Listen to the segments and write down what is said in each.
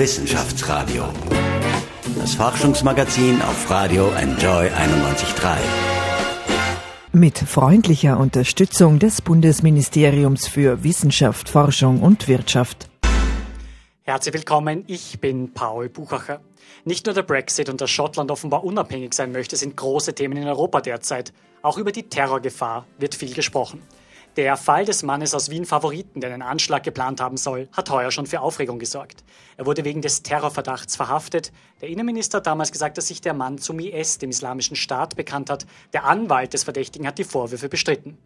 Wissenschaftsradio. Das Forschungsmagazin auf Radio Enjoy 91.3. Mit freundlicher Unterstützung des Bundesministeriums für Wissenschaft, Forschung und Wirtschaft. Herzlich willkommen, ich bin Paul Buchacher. Nicht nur der Brexit und dass Schottland offenbar unabhängig sein möchte, sind große Themen in Europa derzeit. Auch über die Terrorgefahr wird viel gesprochen. Der Fall des Mannes aus Wien Favoriten, der einen Anschlag geplant haben soll, hat heuer schon für Aufregung gesorgt. Er wurde wegen des Terrorverdachts verhaftet. Der Innenminister hat damals gesagt, dass sich der Mann zum IS, dem Islamischen Staat, bekannt hat. Der Anwalt des Verdächtigen hat die Vorwürfe bestritten.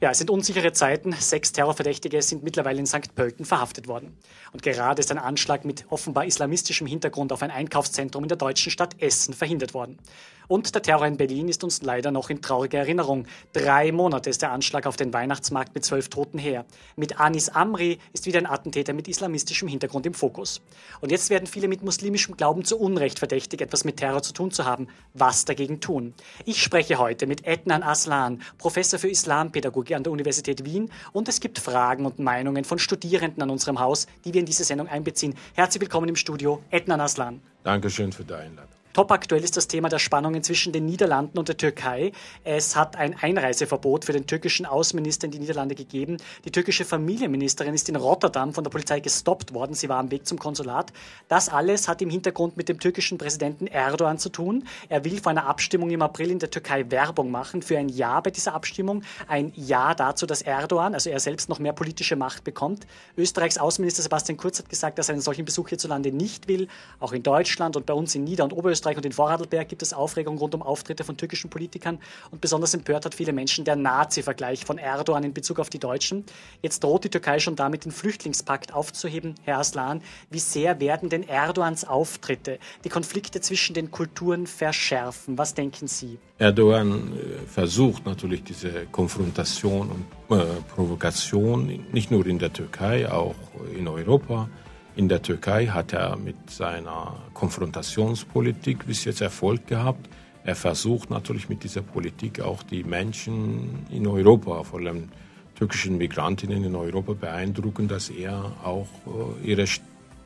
Ja, es sind unsichere Zeiten. Sechs Terrorverdächtige sind mittlerweile in St. Pölten verhaftet worden. Und gerade ist ein Anschlag mit offenbar islamistischem Hintergrund auf ein Einkaufszentrum in der deutschen Stadt Essen verhindert worden. Und der Terror in Berlin ist uns leider noch in trauriger Erinnerung. Drei Monate ist der Anschlag auf den Weihnachtsmarkt mit zwölf Toten her. Mit Anis Amri ist wieder ein Attentäter mit islamistischem Hintergrund im Fokus. Und jetzt werden viele mit muslimischem Glauben zu Unrecht verdächtig, etwas mit Terror zu tun zu haben. Was dagegen tun? Ich spreche heute mit Ednan Aslan, Professor für Islampädagogik an der Universität Wien. Und es gibt Fragen und Meinungen von Studierenden an unserem Haus, die wir in diese Sendung einbeziehen. Herzlich willkommen im Studio, Ednan Aslan. Dankeschön für die Einladung. Top aktuell ist das Thema der Spannungen zwischen den Niederlanden und der Türkei. Es hat ein Einreiseverbot für den türkischen Außenminister in die Niederlande gegeben. Die türkische Familienministerin ist in Rotterdam von der Polizei gestoppt worden. Sie war am Weg zum Konsulat. Das alles hat im Hintergrund mit dem türkischen Präsidenten Erdogan zu tun. Er will vor einer Abstimmung im April in der Türkei Werbung machen für ein Ja bei dieser Abstimmung. Ein Ja dazu, dass Erdogan, also er selbst, noch mehr politische Macht bekommt. Österreichs Außenminister Sebastian Kurz hat gesagt, dass er einen solchen Besuch hierzulande nicht will. Auch in Deutschland und bei uns in Nieder- und Oberösterreich Österreich und in Vorarlberg gibt es Aufregung rund um Auftritte von türkischen Politikern und besonders empört hat viele Menschen der Nazi-Vergleich von Erdogan in Bezug auf die Deutschen. Jetzt droht die Türkei schon damit, den Flüchtlingspakt aufzuheben. Herr Aslan, wie sehr werden denn Erdogans Auftritte die Konflikte zwischen den Kulturen verschärfen? Was denken Sie? Erdogan äh, versucht natürlich diese Konfrontation und äh, Provokation nicht nur in der Türkei, auch in Europa in der Türkei hat er mit seiner Konfrontationspolitik bis jetzt Erfolg gehabt. Er versucht natürlich mit dieser Politik auch die Menschen in Europa, vor allem türkischen Migrantinnen in Europa beeindrucken, dass er auch äh, ihre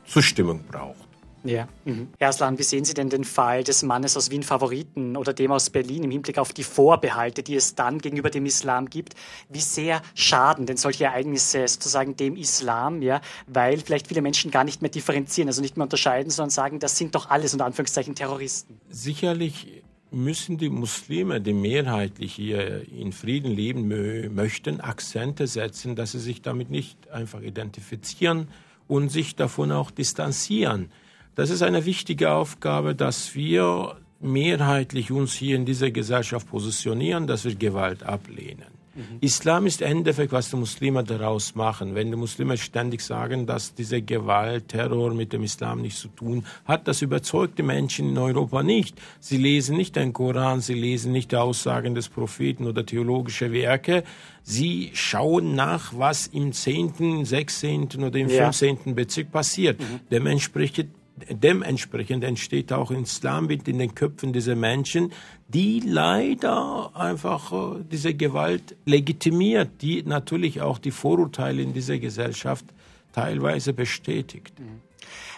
Zustimmung braucht. Ja. Mhm. Herr Aslan, wie sehen Sie denn den Fall des Mannes aus Wien Favoriten oder dem aus Berlin im Hinblick auf die Vorbehalte, die es dann gegenüber dem Islam gibt? Wie sehr schaden denn solche Ereignisse sozusagen dem Islam, ja, weil vielleicht viele Menschen gar nicht mehr differenzieren, also nicht mehr unterscheiden, sondern sagen, das sind doch alles unter Anführungszeichen Terroristen? Sicherlich müssen die Muslime, die mehrheitlich hier in Frieden leben möchten, Akzente setzen, dass sie sich damit nicht einfach identifizieren und sich davon auch distanzieren. Das ist eine wichtige Aufgabe, dass wir mehrheitlich uns hier in dieser Gesellschaft positionieren, dass wir Gewalt ablehnen. Mhm. Islam ist Endeffekt, was die Muslime daraus machen. Wenn die Muslime ständig sagen, dass diese Gewalt, Terror mit dem Islam nichts zu tun hat, das überzeugt die Menschen in Europa nicht. Sie lesen nicht den Koran, sie lesen nicht die Aussagen des Propheten oder theologische Werke. Sie schauen nach, was im 10., 16. oder im ja. 15. Bezirk passiert. Mhm. Dementsprechend dementsprechend entsteht auch ein Islambild in den Köpfen dieser Menschen, die leider einfach äh, diese Gewalt legitimiert, die natürlich auch die Vorurteile in dieser Gesellschaft teilweise bestätigt. Mhm.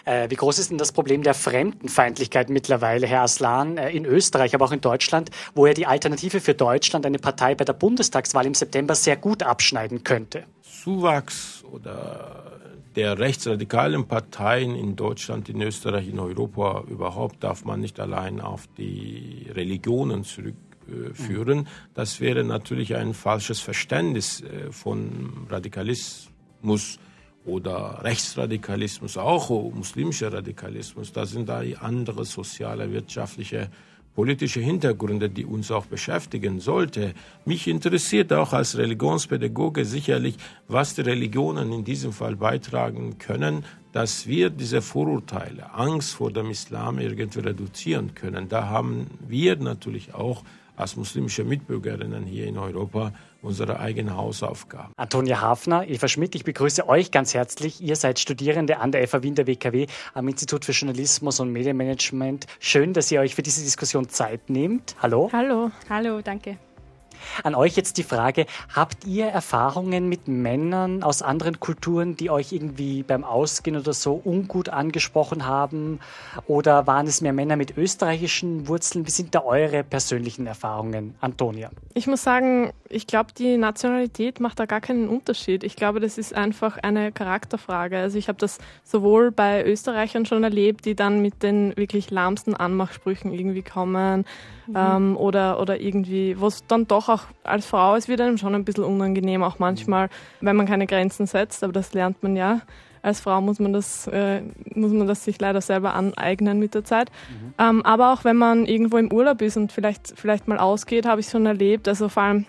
Äh, wie groß ist denn das Problem der Fremdenfeindlichkeit mittlerweile, Herr Aslan, äh, in Österreich, aber auch in Deutschland, wo ja die Alternative für Deutschland eine Partei bei der Bundestagswahl im September sehr gut abschneiden könnte? Zuwachs oder der rechtsradikalen Parteien in Deutschland, in Österreich, in Europa überhaupt darf man nicht allein auf die Religionen zurückführen. Mhm. Das wäre natürlich ein falsches Verständnis äh, von Radikalismus oder Rechtsradikalismus, auch muslimischer Radikalismus. Da sind da andere soziale, wirtschaftliche politische Hintergründe, die uns auch beschäftigen sollte. Mich interessiert auch als Religionspädagoge sicherlich, was die Religionen in diesem Fall beitragen können, dass wir diese Vorurteile, Angst vor dem Islam irgendwie reduzieren können. Da haben wir natürlich auch als muslimische Mitbürgerinnen hier in Europa unsere eigene Hausaufgaben. Antonia Hafner, Eva Schmidt, ich begrüße euch ganz herzlich. Ihr seid Studierende an der FA Wien der WKW am Institut für Journalismus und Medienmanagement. Schön, dass ihr euch für diese Diskussion Zeit nehmt. Hallo. Hallo, hallo, danke. An euch jetzt die Frage, habt ihr Erfahrungen mit Männern aus anderen Kulturen, die euch irgendwie beim Ausgehen oder so ungut angesprochen haben? Oder waren es mehr Männer mit österreichischen Wurzeln? Wie sind da eure persönlichen Erfahrungen, Antonia? Ich muss sagen, ich glaube, die Nationalität macht da gar keinen Unterschied. Ich glaube, das ist einfach eine Charakterfrage. Also ich habe das sowohl bei Österreichern schon erlebt, die dann mit den wirklich lahmsten Anmachsprüchen irgendwie kommen mhm. ähm, oder, oder irgendwie, wo es dann doch auch als Frau, es wird einem schon ein bisschen unangenehm, auch manchmal, wenn man keine Grenzen setzt, aber das lernt man ja. Als Frau muss man das, äh, muss man das sich leider selber aneignen mit der Zeit. Mhm. Ähm, aber auch wenn man irgendwo im Urlaub ist und vielleicht, vielleicht mal ausgeht, habe ich schon erlebt, also vor allem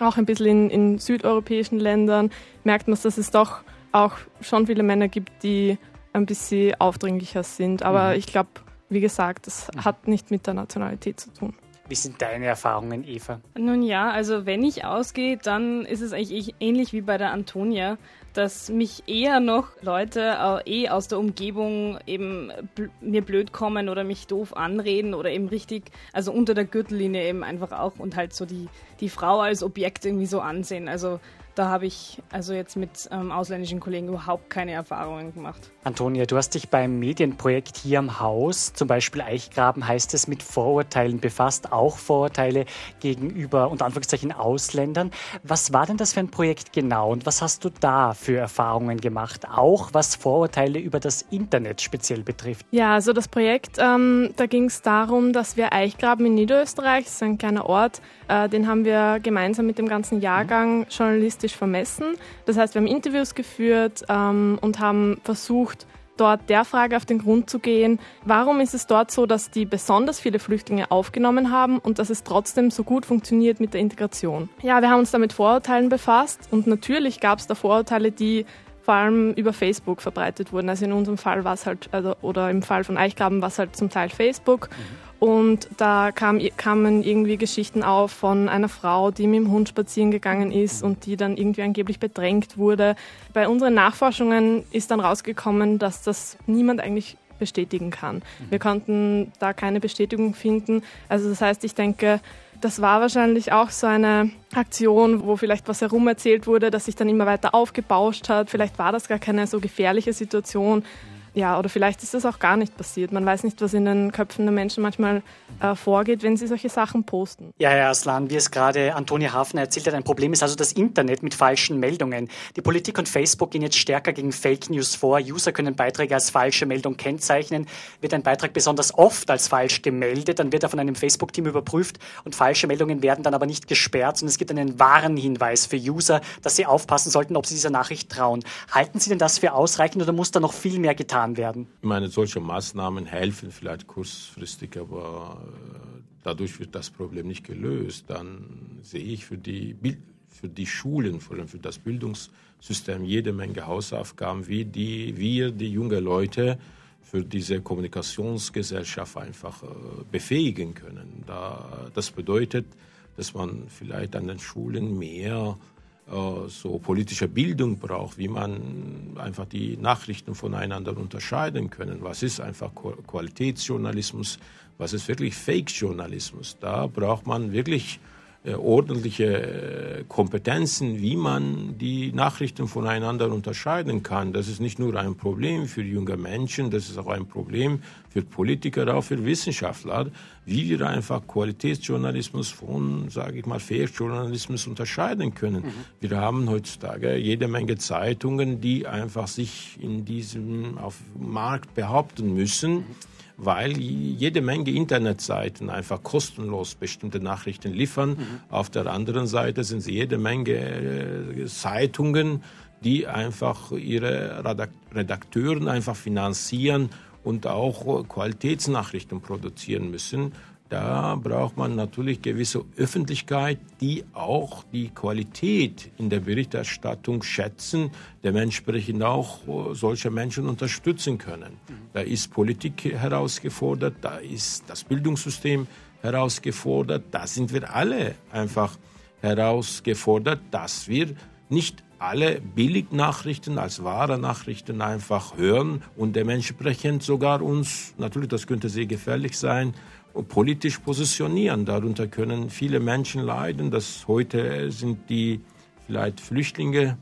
auch ein bisschen in, in südeuropäischen Ländern merkt man, dass es doch auch schon viele Männer gibt, die ein bisschen aufdringlicher sind. Aber mhm. ich glaube, wie gesagt, das mhm. hat nicht mit der Nationalität zu tun. Wie sind deine Erfahrungen, Eva? Nun ja, also wenn ich ausgehe, dann ist es eigentlich ähnlich wie bei der Antonia, dass mich eher noch Leute äh, eh aus der Umgebung eben bl mir blöd kommen oder mich doof anreden oder eben richtig, also unter der Gürtellinie eben einfach auch und halt so die, die Frau als Objekt irgendwie so ansehen. Also da habe ich also jetzt mit ähm, ausländischen Kollegen überhaupt keine Erfahrungen gemacht. Antonia, du hast dich beim Medienprojekt hier am Haus, zum Beispiel Eichgraben, heißt es, mit Vorurteilen befasst, auch Vorurteile gegenüber unter Anführungszeichen Ausländern. Was war denn das für ein Projekt genau und was hast du da für Erfahrungen gemacht, auch was Vorurteile über das Internet speziell betrifft? Ja, also das Projekt, ähm, da ging es darum, dass wir Eichgraben in Niederösterreich, das ist ein kleiner Ort, äh, den haben wir gemeinsam mit dem ganzen Jahrgang mhm. journalistisch vermessen. Das heißt, wir haben Interviews geführt ähm, und haben versucht, dort der Frage auf den Grund zu gehen, warum ist es dort so, dass die besonders viele Flüchtlinge aufgenommen haben und dass es trotzdem so gut funktioniert mit der Integration. Ja, wir haben uns da mit Vorurteilen befasst und natürlich gab es da Vorurteile, die vor allem über Facebook verbreitet wurden. Also in unserem Fall war es halt, also, oder im Fall von Eichgraben war es halt zum Teil Facebook. Mhm. Und da kam, kamen irgendwie Geschichten auf von einer Frau, die mit dem Hund spazieren gegangen ist und die dann irgendwie angeblich bedrängt wurde. Bei unseren Nachforschungen ist dann rausgekommen, dass das niemand eigentlich bestätigen kann. Wir konnten da keine Bestätigung finden. Also das heißt, ich denke, das war wahrscheinlich auch so eine Aktion, wo vielleicht was herumerzählt wurde, das sich dann immer weiter aufgebauscht hat. Vielleicht war das gar keine so gefährliche Situation. Ja, oder vielleicht ist das auch gar nicht passiert. Man weiß nicht, was in den Köpfen der Menschen manchmal äh, vorgeht, wenn sie solche Sachen posten. Ja, Herr Aslan, wie es gerade Antonia Hafner erzählt hat, ein Problem ist also das Internet mit falschen Meldungen. Die Politik und Facebook gehen jetzt stärker gegen Fake News vor. User können Beiträge als falsche Meldung kennzeichnen. Wird ein Beitrag besonders oft als falsch gemeldet, dann wird er von einem Facebook-Team überprüft und falsche Meldungen werden dann aber nicht gesperrt, sondern es gibt einen Warnhinweis für User, dass sie aufpassen sollten, ob sie dieser Nachricht trauen. Halten Sie denn das für ausreichend oder muss da noch viel mehr getan getan werden? Ich meine, solche Maßnahmen helfen vielleicht kurzfristig, aber äh, dadurch wird das Problem nicht gelöst. Dann sehe ich für die, für die Schulen, vor allem für das Bildungssystem, jede Menge Hausaufgaben, wie die, wir, die jungen Leute, für diese Kommunikationsgesellschaft einfach äh, befähigen können. Da, das bedeutet, dass man vielleicht an den Schulen mehr so politische Bildung braucht, wie man einfach die Nachrichten voneinander unterscheiden können. Was ist einfach Qualitätsjournalismus, was ist wirklich Fake-Journalismus? Da braucht man wirklich äh, ordentliche äh, Kompetenzen, wie man die Nachrichten voneinander unterscheiden kann. Das ist nicht nur ein Problem für junge Menschen, das ist auch ein Problem für Politiker, auch für Wissenschaftler, wie wir einfach Qualitätsjournalismus von, sage ich mal, Fake-Journalismus unterscheiden können. Mhm. Wir haben heutzutage jede Menge Zeitungen, die einfach sich in diesem auf Markt behaupten müssen. Mhm weil jede Menge Internetseiten einfach kostenlos bestimmte Nachrichten liefern. Mhm. Auf der anderen Seite sind es jede Menge äh, Zeitungen, die einfach ihre Redakteuren einfach finanzieren und auch Qualitätsnachrichten produzieren müssen. Da braucht man natürlich gewisse Öffentlichkeit, die auch die Qualität in der Berichterstattung schätzen, dementsprechend auch solche Menschen unterstützen können. Da ist Politik herausgefordert, da ist das Bildungssystem herausgefordert, da sind wir alle einfach herausgefordert, dass wir nicht alle Billignachrichten als wahre Nachrichten einfach hören und dementsprechend sogar uns, natürlich, das könnte sehr gefährlich sein, politisch positionieren. Darunter können viele Menschen leiden. Das heute sind die vielleicht Flüchtlinge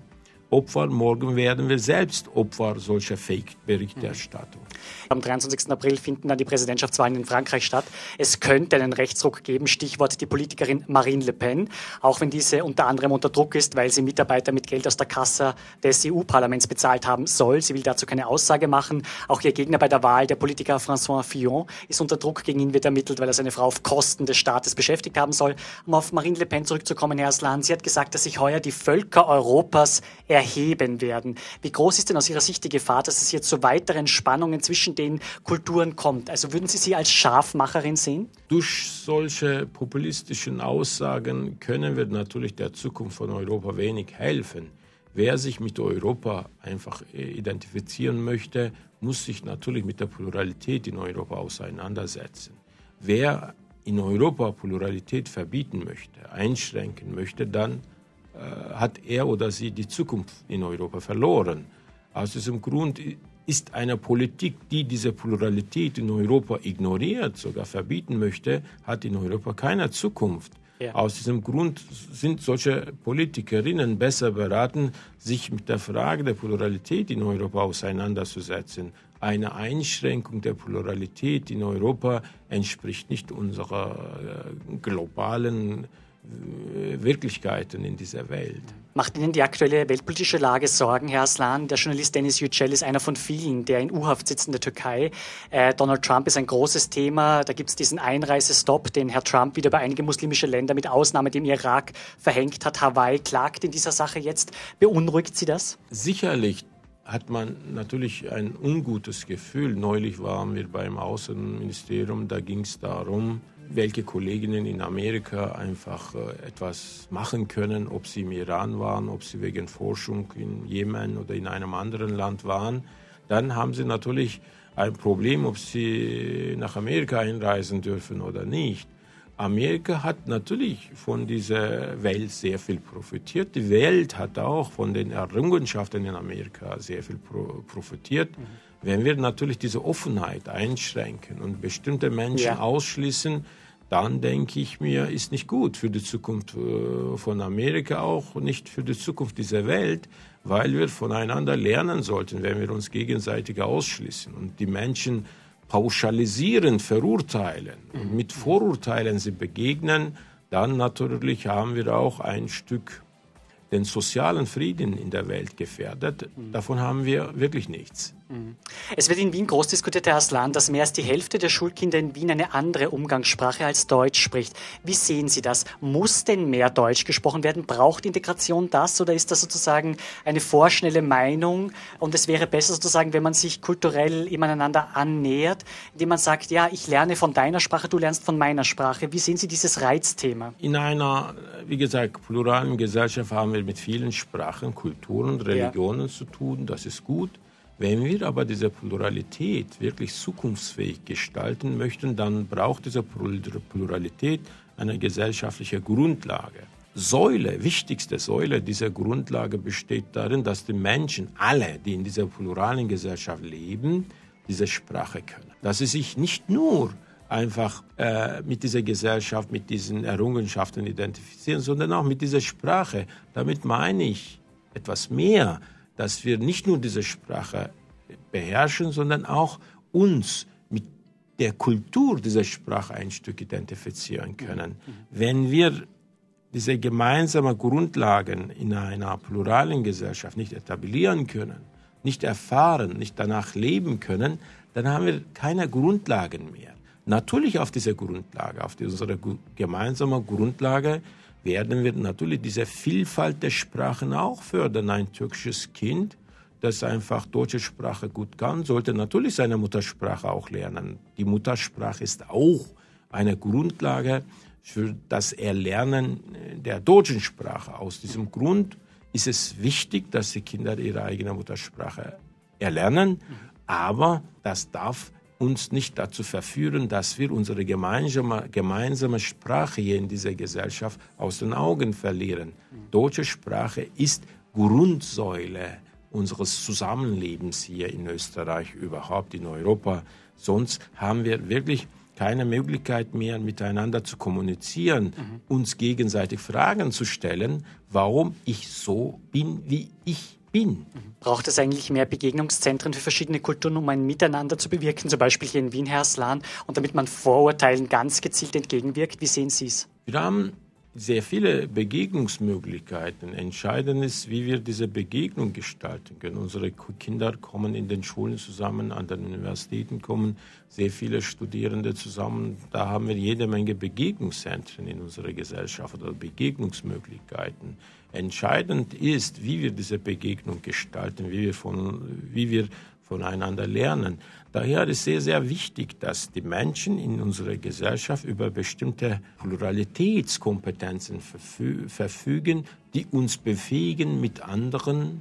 Opfer. Morgen werden wir selbst Opfer solcher Fake-Berichterstattung. Am 23. April finden dann die Präsidentschaftswahlen in Frankreich statt. Es könnte einen Rechtsruck geben, Stichwort die Politikerin Marine Le Pen, auch wenn diese unter anderem unter Druck ist, weil sie Mitarbeiter mit Geld aus der Kasse des EU-Parlaments bezahlt haben soll. Sie will dazu keine Aussage machen. Auch ihr Gegner bei der Wahl, der Politiker François Fillon, ist unter Druck. Gegen ihn wird ermittelt, weil er seine Frau auf Kosten des Staates beschäftigt haben soll. Um auf Marine Le Pen zurückzukommen, Herr Aslan, sie hat gesagt, dass sich heuer die Völker Europas erheben erheben werden. Wie groß ist denn aus Ihrer Sicht die Gefahr, dass es jetzt zu weiteren Spannungen zwischen den Kulturen kommt? Also würden Sie sie als Scharfmacherin sehen? Durch solche populistischen Aussagen können wir natürlich der Zukunft von Europa wenig helfen. Wer sich mit Europa einfach äh, identifizieren möchte, muss sich natürlich mit der Pluralität in Europa auseinandersetzen. Wer in Europa Pluralität verbieten möchte, einschränken möchte, dann hat er oder sie die Zukunft in Europa verloren. Aus diesem Grund ist eine Politik, die diese Pluralität in Europa ignoriert, sogar verbieten möchte, hat in Europa keine Zukunft. Ja. Aus diesem Grund sind solche Politikerinnen besser beraten, sich mit der Frage der Pluralität in Europa auseinanderzusetzen. Eine Einschränkung der Pluralität in Europa entspricht nicht unserer äh, globalen Wirklichkeiten in dieser Welt. Macht Ihnen die aktuelle weltpolitische Lage Sorgen, Herr Aslan? Der Journalist Dennis Yücel ist einer von vielen, der in U-Haft sitzt in der Türkei. Äh, Donald Trump ist ein großes Thema. Da gibt es diesen Einreisestopp, den Herr Trump wieder bei einige muslimische Länder mit Ausnahme dem Irak verhängt hat. Hawaii klagt in dieser Sache jetzt. Beunruhigt Sie das? Sicherlich hat man natürlich ein ungutes Gefühl. Neulich waren wir beim Außenministerium, da ging es darum, welche Kolleginnen in Amerika einfach äh, etwas machen können, ob sie im Iran waren, ob sie wegen Forschung in Jemen oder in einem anderen Land waren, dann haben sie natürlich ein Problem, ob sie nach Amerika einreisen dürfen oder nicht. Amerika hat natürlich von dieser Welt sehr viel profitiert. Die Welt hat auch von den Errungenschaften in Amerika sehr viel profitiert. Mhm. Wenn wir natürlich diese Offenheit einschränken und bestimmte Menschen ja. ausschließen, dann denke ich mir, ist nicht gut für die Zukunft äh, von Amerika auch, nicht für die Zukunft dieser Welt, weil wir voneinander lernen sollten, wenn wir uns gegenseitig ausschließen und die Menschen pauschalisieren, verurteilen und mit Vorurteilen sie begegnen, dann natürlich haben wir auch ein Stück den sozialen Frieden in der Welt gefährdet. Davon haben wir wirklich nichts. Mhm. Es wird in Wien groß diskutiert, Herr Aslan, dass mehr als die Hälfte der Schulkinder in Wien eine andere Umgangssprache als Deutsch spricht. Wie sehen Sie das? Muss denn mehr Deutsch gesprochen werden? Braucht Integration das oder ist das sozusagen eine vorschnelle Meinung und es wäre besser sozusagen, wenn man sich kulturell immer einander annähert, indem man sagt, ja, ich lerne von deiner Sprache, du lernst von meiner Sprache. Wie sehen Sie dieses Reizthema? In einer, wie gesagt, pluralen Gesellschaft haben wir mit vielen Sprachen, Kulturen, Religionen ja. zu tun. Das ist gut. Wenn wir aber diese Pluralität wirklich zukunftsfähig gestalten möchten, dann braucht diese Pluralität eine gesellschaftliche Grundlage. Säule, wichtigste Säule dieser Grundlage besteht darin, dass die Menschen, alle, die in dieser pluralen Gesellschaft leben, diese Sprache können. Dass sie sich nicht nur einfach äh, mit dieser Gesellschaft, mit diesen Errungenschaften identifizieren, sondern auch mit dieser Sprache. Damit meine ich etwas mehr dass wir nicht nur diese Sprache beherrschen, sondern auch uns mit der Kultur dieser Sprache ein Stück identifizieren können. Wenn wir diese gemeinsamen Grundlagen in einer pluralen Gesellschaft nicht etablieren können, nicht erfahren, nicht danach leben können, dann haben wir keine Grundlagen mehr. Natürlich auf dieser Grundlage, auf unserer gemeinsamen Grundlage werden wir natürlich diese Vielfalt der Sprachen auch fördern. Ein türkisches Kind, das einfach deutsche Sprache gut kann, sollte natürlich seine Muttersprache auch lernen. Die Muttersprache ist auch eine Grundlage für das Erlernen der deutschen Sprache. Aus diesem Grund ist es wichtig, dass die Kinder ihre eigene Muttersprache erlernen, aber das darf uns nicht dazu verführen, dass wir unsere gemeinsame, gemeinsame Sprache hier in dieser Gesellschaft aus den Augen verlieren. Deutsche Sprache ist Grundsäule unseres Zusammenlebens hier in Österreich, überhaupt in Europa. Sonst haben wir wirklich keine Möglichkeit mehr, miteinander zu kommunizieren, mhm. uns gegenseitig Fragen zu stellen, warum ich so bin, wie ich bin. Braucht es eigentlich mehr Begegnungszentren für verschiedene Kulturen, um ein Miteinander zu bewirken, zum Beispiel hier in Wien, Herr Aslan, und damit man Vorurteilen ganz gezielt entgegenwirkt? Wie sehen Sie es? Wir haben sehr viele Begegnungsmöglichkeiten. Entscheidend ist, wie wir diese Begegnung gestalten können. Unsere Kinder kommen in den Schulen zusammen, an den Universitäten kommen sehr viele Studierende zusammen. Da haben wir jede Menge Begegnungszentren in unserer Gesellschaft oder Begegnungsmöglichkeiten. Entscheidend ist, wie wir diese Begegnung gestalten, wie wir, von, wie wir voneinander lernen. Daher ist sehr, sehr wichtig, dass die Menschen in unserer Gesellschaft über bestimmte Pluralitätskompetenzen verfü verfügen, die uns befähigen, mit anderen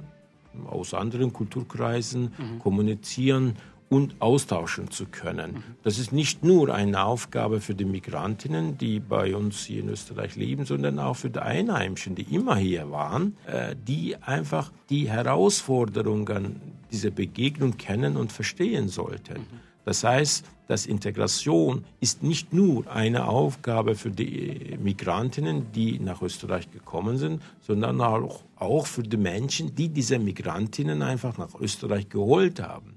aus anderen Kulturkreisen mhm. kommunizieren und austauschen zu können. Das ist nicht nur eine Aufgabe für die Migrantinnen, die bei uns hier in Österreich leben, sondern auch für die Einheimischen, die immer hier waren, äh, die einfach die Herausforderungen dieser Begegnung kennen und verstehen sollten. Das heißt, dass Integration ist nicht nur eine Aufgabe für die Migrantinnen, die nach Österreich gekommen sind, sondern auch, auch für die Menschen, die diese Migrantinnen einfach nach Österreich geholt haben.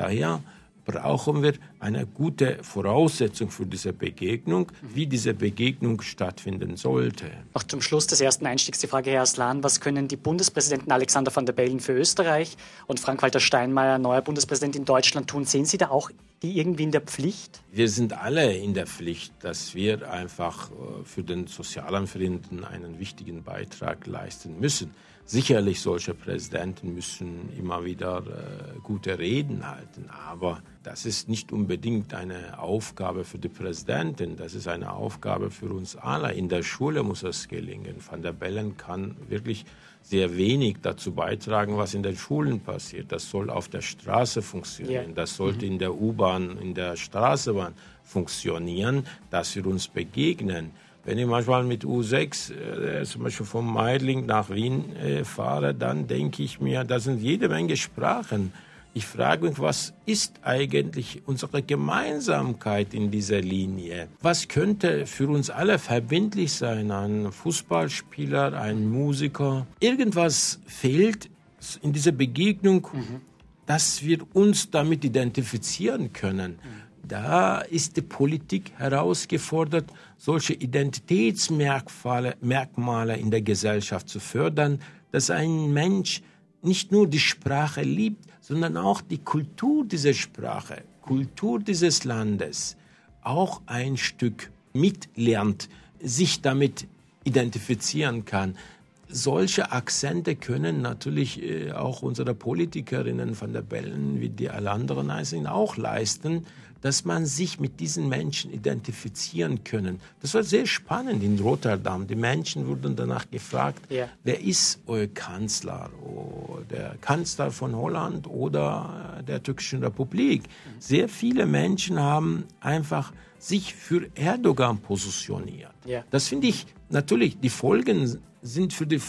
Daher brauchen wir eine gute Voraussetzung für diese Begegnung, wie diese Begegnung stattfinden sollte. Noch zum Schluss des ersten Einstiegs die Frage, Herr Aslan, was können die Bundespräsidenten Alexander van der Bellen für Österreich und Frank-Walter Steinmeier, neuer Bundespräsident in Deutschland, tun? Sehen Sie da auch die irgendwie in der Pflicht? Wir sind alle in der Pflicht, dass wir einfach äh, für den sozialen Frieden einen wichtigen Beitrag leisten müssen. Sicherlich, solche Präsidenten müssen immer wieder äh, gute Reden halten, aber das ist nicht unbedingt eine Aufgabe für die Präsidentin, das ist eine Aufgabe für uns alle. In der Schule muss es gelingen. Van der Bellen kann wirklich sehr wenig dazu beitragen, was in den Schulen passiert. Das soll auf der Straße funktionieren, ja. das sollte mhm. in der U-Bahn, in der Straßenbahn funktionieren, dass wir uns begegnen. Wenn ich manchmal mit U6 äh, zum Beispiel vom Meidling nach Wien äh, fahre, dann denke ich mir, da sind jede Menge Sprachen. Ich frage mich, was ist eigentlich unsere Gemeinsamkeit in dieser Linie? Was könnte für uns alle verbindlich sein? Ein Fußballspieler, ein Musiker? Irgendwas fehlt in dieser Begegnung, mhm. dass wir uns damit identifizieren können. Mhm. Da ist die Politik herausgefordert, solche Identitätsmerkmale Merkmale in der Gesellschaft zu fördern, dass ein Mensch nicht nur die Sprache liebt, sondern auch die Kultur dieser Sprache, Kultur dieses Landes auch ein Stück mitlernt, sich damit identifizieren kann. Solche Akzente können natürlich äh, auch unsere Politikerinnen von der Bellen wie die alle anderen auch leisten, dass man sich mit diesen Menschen identifizieren können. Das war sehr spannend in Rotterdam. Die Menschen wurden danach gefragt, ja. wer ist euer Kanzler? Oh, der Kanzler von Holland oder der Türkischen Republik? Sehr viele Menschen haben einfach sich für Erdogan positioniert. Ja. Das finde ich natürlich, die Folgen sind für die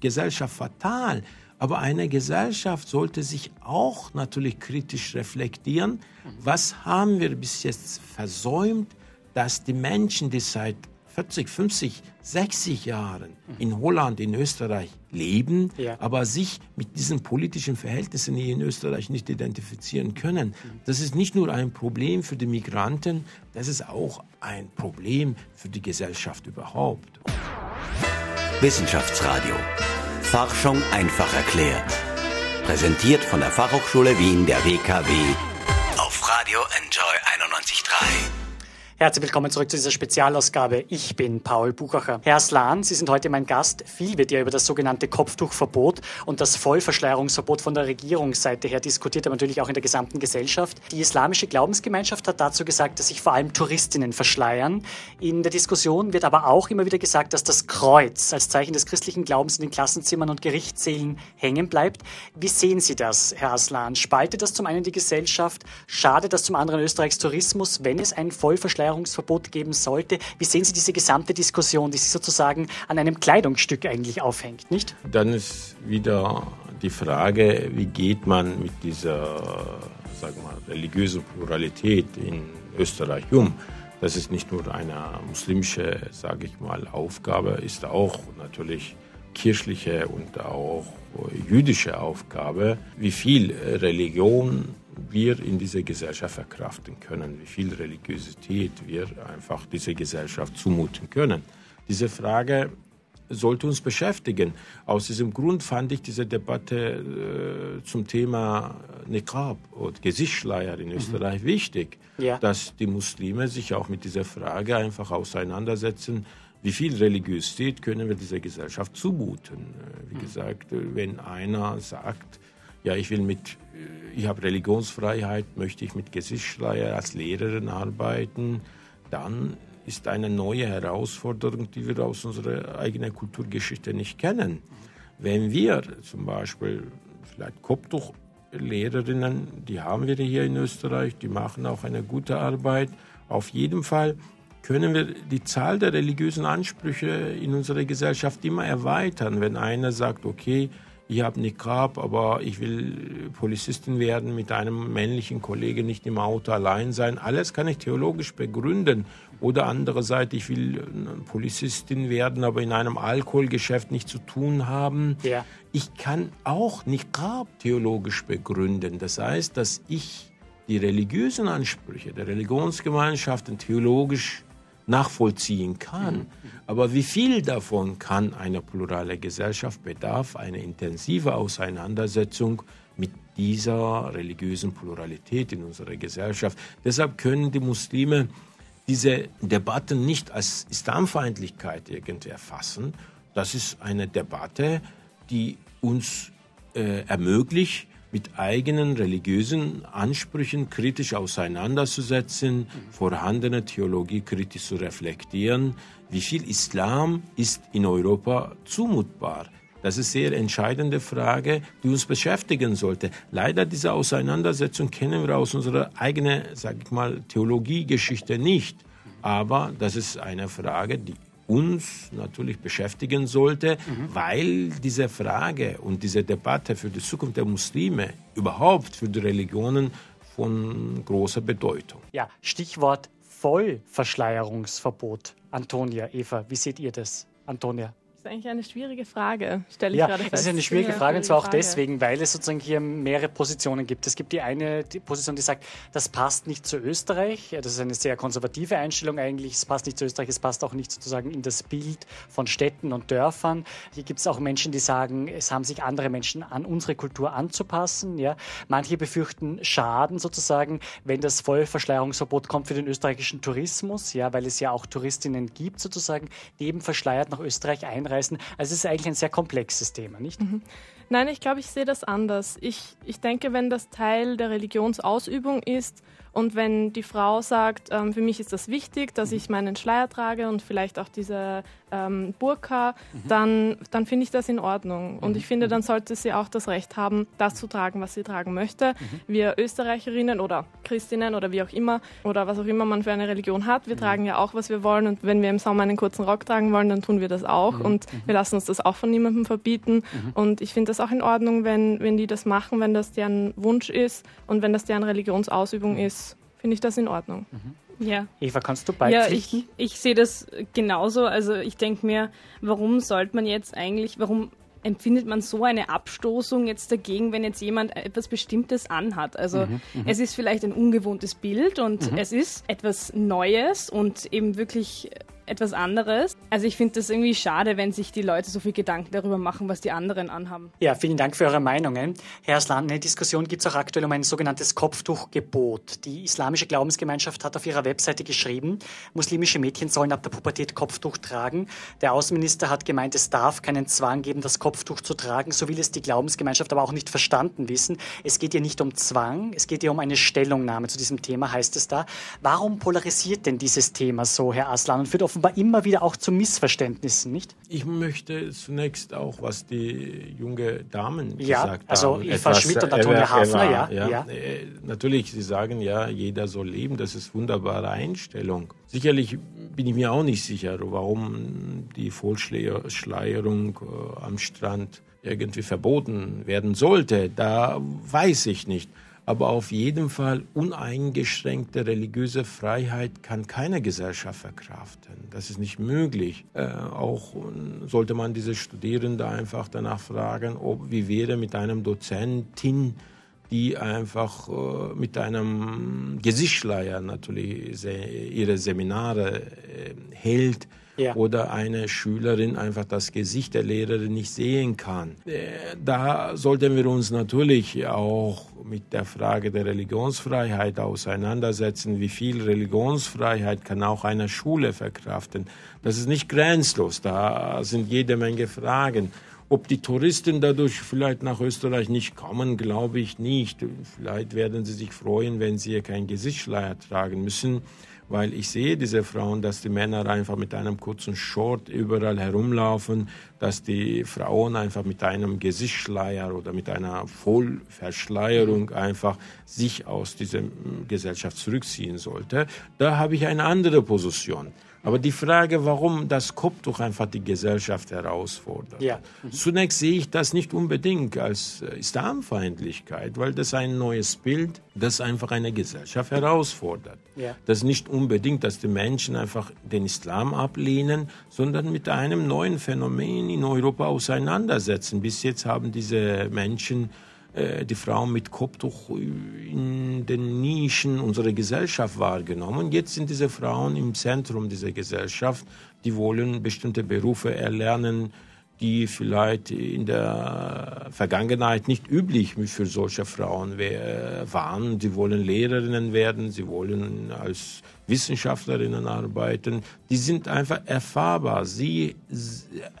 Gesellschaft fatal. Aber eine Gesellschaft sollte sich auch natürlich kritisch reflektieren. Was haben wir bis jetzt versäumt, dass die Menschen, die seit 40, 50, 60 Jahren in Holland, in Österreich leben, ja. aber sich mit diesen politischen Verhältnissen hier in Österreich nicht identifizieren können. Das ist nicht nur ein Problem für die Migranten, das ist auch ein Problem für die Gesellschaft überhaupt. Wissenschaftsradio Forschung einfach erklärt. Präsentiert von der Fachhochschule Wien der WKW auf Radio Enjoy 91.3. Herzlich willkommen zurück zu dieser Spezialausgabe. Ich bin Paul Buchacher. Herr Slan, Sie sind heute mein Gast. Viel wird ja über das sogenannte Kopftuchverbot und das Vollverschleierungsverbot von der Regierungsseite her diskutiert, aber natürlich auch in der gesamten Gesellschaft. Die islamische Glaubensgemeinschaft hat dazu gesagt, dass sich vor allem Touristinnen verschleiern. In der Diskussion wird aber auch immer wieder gesagt, dass das Kreuz als Zeichen des christlichen Glaubens in den Klassenzimmern und Gerichtssälen hängen bleibt. Wie sehen Sie das, Herr Aslan? Spaltet das zum einen die Gesellschaft? Schadet das zum anderen Österreichs Tourismus, wenn es ein Vollverschleierungsverbot Verschleierungsverbot geben sollte. Wie sehen Sie diese gesamte Diskussion, die sich sozusagen an einem Kleidungsstück eigentlich aufhängt, nicht? Dann ist wieder die Frage, wie geht man mit dieser sagen wir, religiösen Pluralität in Österreich um? Das ist nicht nur eine muslimische, sage ich mal, Aufgabe, ist auch natürlich kirchliche und auch jüdische Aufgabe. Wie viel Religion wir in dieser Gesellschaft verkraften können, wie viel Religiosität wir einfach dieser Gesellschaft zumuten können. Diese Frage sollte uns beschäftigen. Aus diesem Grund fand ich diese Debatte äh, zum Thema Niqab und Gesichtsschleier in mhm. Österreich mhm. wichtig, ja. dass die Muslime sich auch mit dieser Frage einfach auseinandersetzen, wie viel Religiosität können wir dieser Gesellschaft zumuten. Äh, wie mhm. gesagt, wenn einer sagt, ja, ich will mit, äh, ich habe Religionsfreiheit, möchte ich mit Gesichtsschleier als Lehrerin arbeiten, dann ist eine neue Herausforderung, die wir aus unserer eigenen Kulturgeschichte nicht kennen. Wenn wir zum Beispiel vielleicht Kopftuchlehrerinnen, die haben wir hier in Österreich, die machen auch eine gute Arbeit. Auf jeden Fall können wir die Zahl der religiösen Ansprüche in unserer Gesellschaft immer erweitern. Wenn einer sagt, okay, ich habe Niqab, aber ich will Polizistin werden, mit einem männlichen Kollegen nicht im Auto allein sein. Alles kann ich theologisch begründen. Oder andererseits, ich will Polizistin werden, aber in einem Alkoholgeschäft nichts zu tun haben. Ja. Ich kann auch Niqab theologisch begründen. Das heißt, dass ich die religiösen Ansprüche der Religionsgemeinschaften theologisch nachvollziehen kann. Aber wie viel davon kann eine plurale Gesellschaft bedarf eine intensive Auseinandersetzung mit dieser religiösen Pluralität in unserer Gesellschaft. Deshalb können die Muslime diese Debatten nicht als Islamfeindlichkeit irgendwie erfassen. Das ist eine Debatte, die uns äh, ermöglicht, mit eigenen religiösen Ansprüchen kritisch auseinanderzusetzen, vorhandene Theologie kritisch zu reflektieren. Wie viel Islam ist in Europa zumutbar? Das ist eine sehr entscheidende Frage, die uns beschäftigen sollte. Leider diese Auseinandersetzung kennen wir aus unserer eigenen, sag ich mal, Theologiegeschichte nicht. Aber das ist eine Frage, die uns natürlich beschäftigen sollte, mhm. weil diese Frage und diese Debatte für die Zukunft der Muslime überhaupt für die Religionen von großer Bedeutung. Ja, Stichwort Vollverschleierungsverbot. Antonia, Eva, wie seht ihr das? Antonia ist eigentlich eine schwierige Frage, stelle ich ja, gerade fest. Es ist eine schwierige Frage und zwar auch Frage. deswegen, weil es sozusagen hier mehrere Positionen gibt. Es gibt die eine die Position, die sagt, das passt nicht zu Österreich. Das ist eine sehr konservative Einstellung eigentlich. Es passt nicht zu Österreich, es passt auch nicht sozusagen in das Bild von Städten und Dörfern. Hier gibt es auch Menschen, die sagen, es haben sich andere Menschen an unsere Kultur anzupassen. Ja. Manche befürchten Schaden sozusagen, wenn das Vollverschleierungsverbot kommt für den österreichischen Tourismus, ja, weil es ja auch Touristinnen gibt sozusagen, die eben verschleiert nach Österreich einreisen einreißen. Also es ist eigentlich ein sehr komplexes Thema, nicht? Mhm. Nein, ich glaube, ich sehe das anders. Ich, ich denke, wenn das Teil der Religionsausübung ist und wenn die Frau sagt, ähm, für mich ist das wichtig, dass ich meinen Schleier trage und vielleicht auch diese ähm, Burka, mhm. dann, dann finde ich das in Ordnung. Und mhm. ich finde, dann sollte sie auch das Recht haben, das zu tragen, was sie tragen möchte. Mhm. Wir Österreicherinnen oder Christinnen oder wie auch immer oder was auch immer man für eine Religion hat, wir mhm. tragen ja auch, was wir wollen. Und wenn wir im Sommer einen kurzen Rock tragen wollen, dann tun wir das auch. Mhm. Und mhm. wir lassen uns das auch von niemandem verbieten. Und ich finde das auch in Ordnung, wenn, wenn die das machen, wenn das deren Wunsch ist und wenn das deren Religionsausübung ist finde ich das in Ordnung. Mhm. Ja. Eva, kannst du beipflichten? Ja, ich, ich sehe das genauso. Also ich denke mir, warum sollte man jetzt eigentlich, warum empfindet man so eine Abstoßung jetzt dagegen, wenn jetzt jemand etwas Bestimmtes anhat. Also mhm, mhm. es ist vielleicht ein ungewohntes Bild und mhm. es ist etwas Neues und eben wirklich etwas anderes. Also ich finde das irgendwie schade, wenn sich die Leute so viel Gedanken darüber machen, was die anderen anhaben. Ja, vielen Dank für eure Meinungen. Herr Aslan, eine Diskussion gibt es auch aktuell um ein sogenanntes Kopftuchgebot. Die islamische Glaubensgemeinschaft hat auf ihrer Webseite geschrieben, muslimische Mädchen sollen ab der Pubertät Kopftuch tragen. Der Außenminister hat gemeint, es darf keinen Zwang geben, das Kopftuch zu tragen. So will es die Glaubensgemeinschaft aber auch nicht verstanden wissen. Es geht hier nicht um Zwang, es geht hier um eine Stellungnahme zu diesem Thema, heißt es da. Warum polarisiert denn dieses Thema so, Herr Aslan, und führt offenbar immer wieder auch zu Missverständnissen, nicht? Ich möchte zunächst auch, was die junge Damen ja, gesagt also haben. Eva Schmidt und Antonia Hafner, ja, ja, ja. Äh, Natürlich, Sie sagen ja, jeder soll leben, das ist wunderbare Einstellung. Sicherlich bin ich mir auch nicht sicher, warum die Vollschleierung äh, am Strand irgendwie verboten werden sollte. Da weiß ich nicht. Aber auf jeden Fall uneingeschränkte religiöse Freiheit kann keine Gesellschaft verkraften. Das ist nicht möglich. Äh, auch sollte man diese Studierende einfach danach fragen, ob wie wäre mit einem Dozentin, die einfach äh, mit einem Gesichtsschleier natürlich ihre Seminare äh, hält ja. oder eine Schülerin einfach das Gesicht der Lehrerin nicht sehen kann. Äh, da sollten wir uns natürlich auch mit der Frage der Religionsfreiheit auseinandersetzen. Wie viel Religionsfreiheit kann auch eine Schule verkraften? Das ist nicht grenzlos. Da sind jede Menge Fragen. Ob die Touristen dadurch vielleicht nach Österreich nicht kommen, glaube ich nicht. Vielleicht werden sie sich freuen, wenn sie hier kein Gesichtsschleier tragen müssen weil ich sehe diese Frauen, dass die Männer einfach mit einem kurzen Short überall herumlaufen, dass die Frauen einfach mit einem Gesichtsschleier oder mit einer Vollverschleierung einfach sich aus dieser Gesellschaft zurückziehen sollte. Da habe ich eine andere Position. Aber die Frage, warum das Kopftuch einfach die Gesellschaft herausfordert. Ja. Mhm. Zunächst sehe ich das nicht unbedingt als äh, Islamfeindlichkeit, weil das ein neues Bild, das einfach eine Gesellschaft herausfordert. Ja. Das ist nicht unbedingt, dass die Menschen einfach den Islam ablehnen, sondern mit einem neuen Phänomen in Europa auseinandersetzen. Bis jetzt haben diese Menschen die Frauen mit Kopftuch in den Nischen unserer Gesellschaft wahrgenommen. Jetzt sind diese Frauen im Zentrum dieser Gesellschaft. Die wollen bestimmte Berufe erlernen, die vielleicht in der Vergangenheit nicht üblich für solche Frauen waren. Sie wollen Lehrerinnen werden, sie wollen als Wissenschaftlerinnen arbeiten. Die sind einfach erfahrbar, sie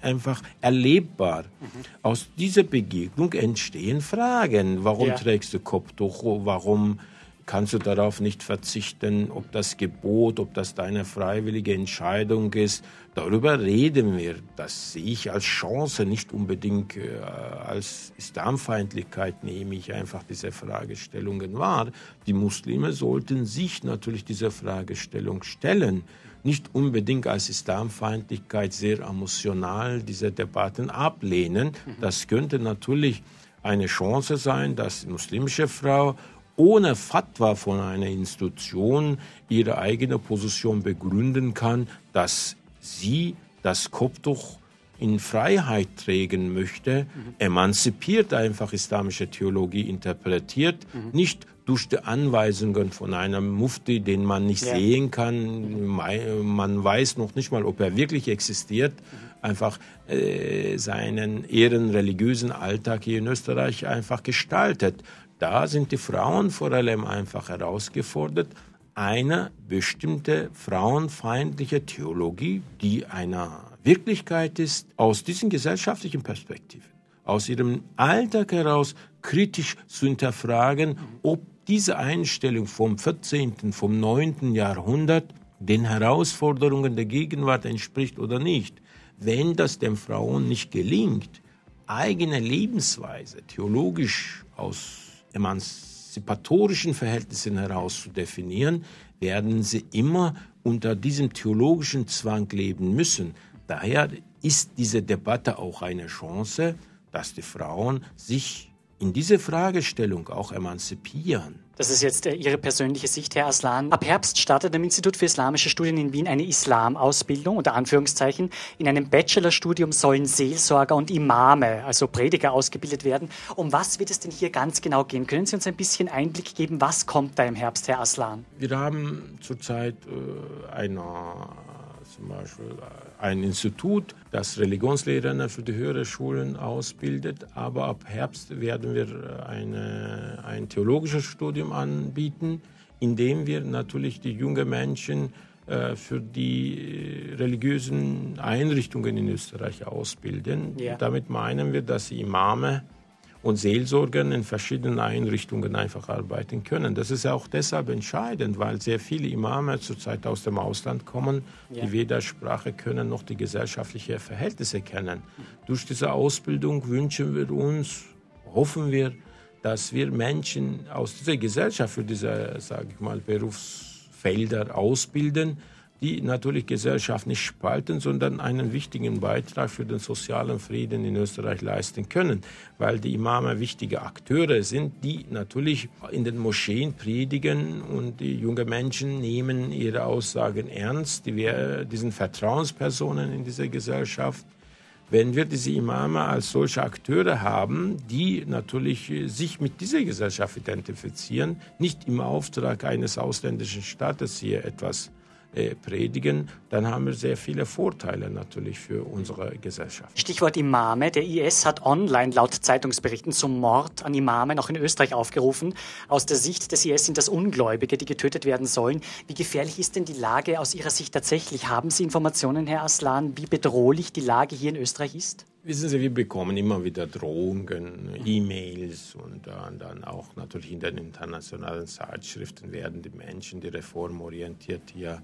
einfach erlebbar. Mhm. Aus dieser Begegnung entstehen Fragen. Warum ja. trägst du Kopftuch? Warum kannst du darauf nicht verzichten, ob das Gebot, ob das deine freiwillige Entscheidung ist. Darüber reden wir. Das sehe ich als Chance, nicht unbedingt äh, als Islamfeindlichkeit nehme ich einfach diese Fragestellungen wahr. Die Muslime sollten sich natürlich dieser Fragestellung stellen. Nicht unbedingt als Islamfeindlichkeit sehr emotional diese Debatten ablehnen. Mhm. Das könnte natürlich eine Chance sein, dass die muslimische Frau ohne Fatwa von einer Institution ihre eigene Position begründen kann, dass sie das Kopftuch in Freiheit tragen möchte, mhm. emanzipiert einfach islamische Theologie interpretiert, mhm. nicht durch die Anweisungen von einem Mufti, den man nicht ja. sehen kann. Man weiß noch nicht mal, ob er wirklich existiert. Einfach äh, seinen ehrenreligiösen Alltag hier in Österreich einfach gestaltet. Da sind die Frauen vor allem einfach herausgefordert, eine bestimmte frauenfeindliche Theologie, die einer Wirklichkeit ist, aus diesen gesellschaftlichen Perspektiven, aus ihrem Alltag heraus kritisch zu hinterfragen, ob diese Einstellung vom 14., vom 9. Jahrhundert den Herausforderungen der Gegenwart entspricht oder nicht. Wenn das den Frauen nicht gelingt, eigene Lebensweise theologisch aus emanzipatorischen Verhältnissen heraus zu definieren, werden sie immer unter diesem theologischen Zwang leben müssen. Daher ist diese Debatte auch eine Chance, dass die Frauen sich in diese Fragestellung auch emanzipieren. Das ist jetzt äh, Ihre persönliche Sicht, Herr Aslan. Ab Herbst startet am Institut für Islamische Studien in Wien eine Islamausbildung, unter Anführungszeichen. In einem Bachelorstudium sollen Seelsorger und Imame, also Prediger, ausgebildet werden. Um was wird es denn hier ganz genau gehen? Können Sie uns ein bisschen Einblick geben, was kommt da im Herbst, Herr Aslan? Wir haben zurzeit äh, eine zum Beispiel ein Institut, das Religionslehrer für die höheren Schulen ausbildet. Aber ab Herbst werden wir eine, ein theologisches Studium anbieten, in dem wir natürlich die jungen Menschen äh, für die religiösen Einrichtungen in Österreich ausbilden. Ja. Damit meinen wir, dass Imame und Seelsorger in verschiedenen Einrichtungen einfach arbeiten können. Das ist auch deshalb entscheidend, weil sehr viele Imame zurzeit aus dem Ausland kommen, ja. die weder Sprache können noch die gesellschaftlichen Verhältnisse kennen. Durch diese Ausbildung wünschen wir uns, hoffen wir, dass wir Menschen aus dieser Gesellschaft für diese, sage ich mal, Berufsfelder ausbilden, die natürlich Gesellschaft nicht spalten, sondern einen wichtigen Beitrag für den sozialen Frieden in Österreich leisten können, weil die Imame wichtige Akteure sind, die natürlich in den Moscheen predigen und die jungen Menschen nehmen ihre Aussagen ernst, die, wir, die sind Vertrauenspersonen in dieser Gesellschaft. Wenn wir diese Imame als solche Akteure haben, die natürlich sich mit dieser Gesellschaft identifizieren, nicht im Auftrag eines ausländischen Staates hier etwas äh, predigen, dann haben wir sehr viele Vorteile natürlich für unsere Gesellschaft. Stichwort Imame. Der IS hat online laut Zeitungsberichten zum Mord an Imamen auch in Österreich aufgerufen. Aus der Sicht des IS sind das Ungläubige, die getötet werden sollen. Wie gefährlich ist denn die Lage aus Ihrer Sicht tatsächlich? Haben Sie Informationen, Herr Aslan, wie bedrohlich die Lage hier in Österreich ist? Wissen Sie, wir bekommen immer wieder Drohungen, E-Mails und dann auch natürlich in den internationalen Zeitschriften werden die Menschen, die reformorientiert hier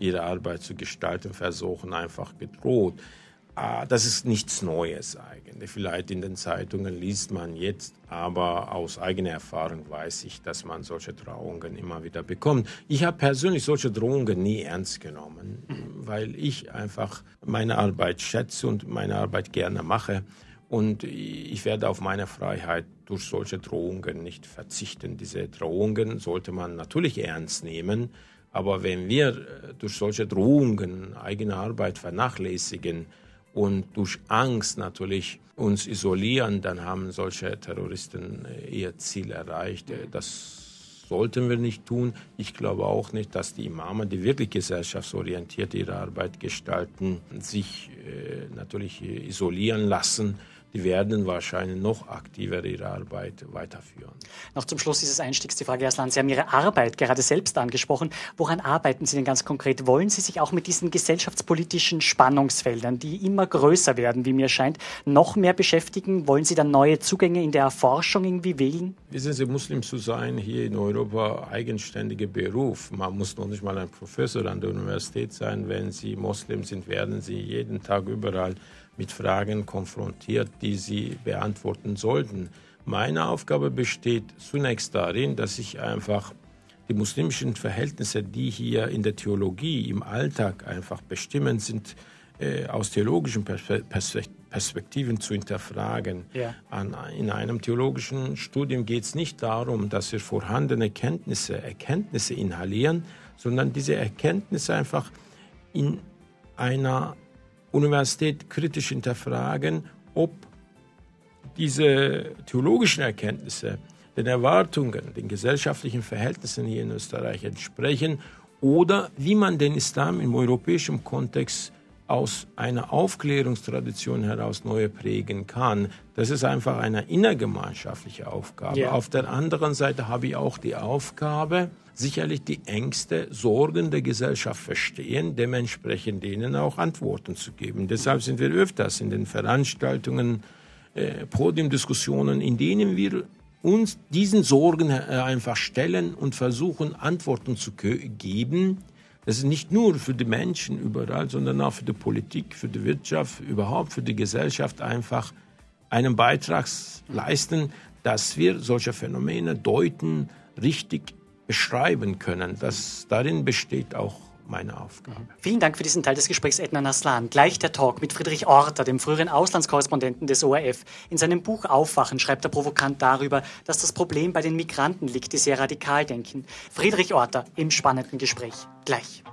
ihre Arbeit zu gestalten versuchen, einfach bedroht. Ah, das ist nichts Neues eigentlich. Vielleicht in den Zeitungen liest man jetzt, aber aus eigener Erfahrung weiß ich, dass man solche Drohungen immer wieder bekommt. Ich habe persönlich solche Drohungen nie ernst genommen, weil ich einfach meine Arbeit schätze und meine Arbeit gerne mache. Und ich werde auf meine Freiheit durch solche Drohungen nicht verzichten. Diese Drohungen sollte man natürlich ernst nehmen aber wenn wir äh, durch solche Drohungen eigene Arbeit vernachlässigen und durch Angst natürlich uns isolieren, dann haben solche Terroristen äh, ihr Ziel erreicht. Äh, das sollten wir nicht tun. Ich glaube auch nicht, dass die Imame, die wirklich gesellschaftsorientiert ihre Arbeit gestalten, sich natürlich isolieren lassen die werden wahrscheinlich noch aktiver ihre Arbeit weiterführen. Noch zum Schluss dieses Einstiegs die Frage, Herr Slan, Sie haben Ihre Arbeit gerade selbst angesprochen. Woran arbeiten Sie denn ganz konkret? Wollen Sie sich auch mit diesen gesellschaftspolitischen Spannungsfeldern, die immer größer werden, wie mir scheint, noch mehr beschäftigen? Wollen Sie dann neue Zugänge in der Erforschung irgendwie wählen? Wissen Sie, Muslim zu sein hier in Europa eigenständiger Beruf. Man muss noch nicht mal ein Professor an der Universität sein. Wenn Sie Muslim sind, werden Sie jeden Tag überall mit Fragen konfrontiert, die sie beantworten sollten. Meine Aufgabe besteht zunächst darin, dass ich einfach die muslimischen Verhältnisse, die hier in der Theologie im Alltag einfach bestimmen sind, äh, aus theologischen Perspektiven zu hinterfragen. Ja. An, in einem theologischen Studium geht es nicht darum, dass wir vorhandene Kenntnisse, Erkenntnisse inhalieren, sondern diese Erkenntnisse einfach in einer Universität kritisch hinterfragen, ob diese theologischen Erkenntnisse den Erwartungen, den gesellschaftlichen Verhältnissen hier in Österreich entsprechen oder wie man den Islam im europäischen Kontext aus einer Aufklärungstradition heraus neu prägen kann. Das ist einfach eine innergemeinschaftliche Aufgabe. Yeah. Auf der anderen Seite habe ich auch die Aufgabe, sicherlich die Ängste, Sorgen der Gesellschaft verstehen, dementsprechend denen auch Antworten zu geben. Deshalb sind wir öfters in den Veranstaltungen, äh, Podiumdiskussionen, in denen wir uns diesen Sorgen äh, einfach stellen und versuchen, Antworten zu geben. Das ist nicht nur für die Menschen überall, sondern auch für die Politik, für die Wirtschaft, überhaupt für die Gesellschaft einfach einen Beitrag leisten, dass wir solche Phänomene deuten, richtig beschreiben können. Das, darin besteht auch meine Aufgabe. Vielen Dank für diesen Teil des Gesprächs, Edna Naslan. Gleich der Talk mit Friedrich Orter, dem früheren Auslandskorrespondenten des ORF. In seinem Buch Aufwachen schreibt er provokant darüber, dass das Problem bei den Migranten liegt, die sehr radikal denken. Friedrich Orter im spannenden Gespräch. Gleich.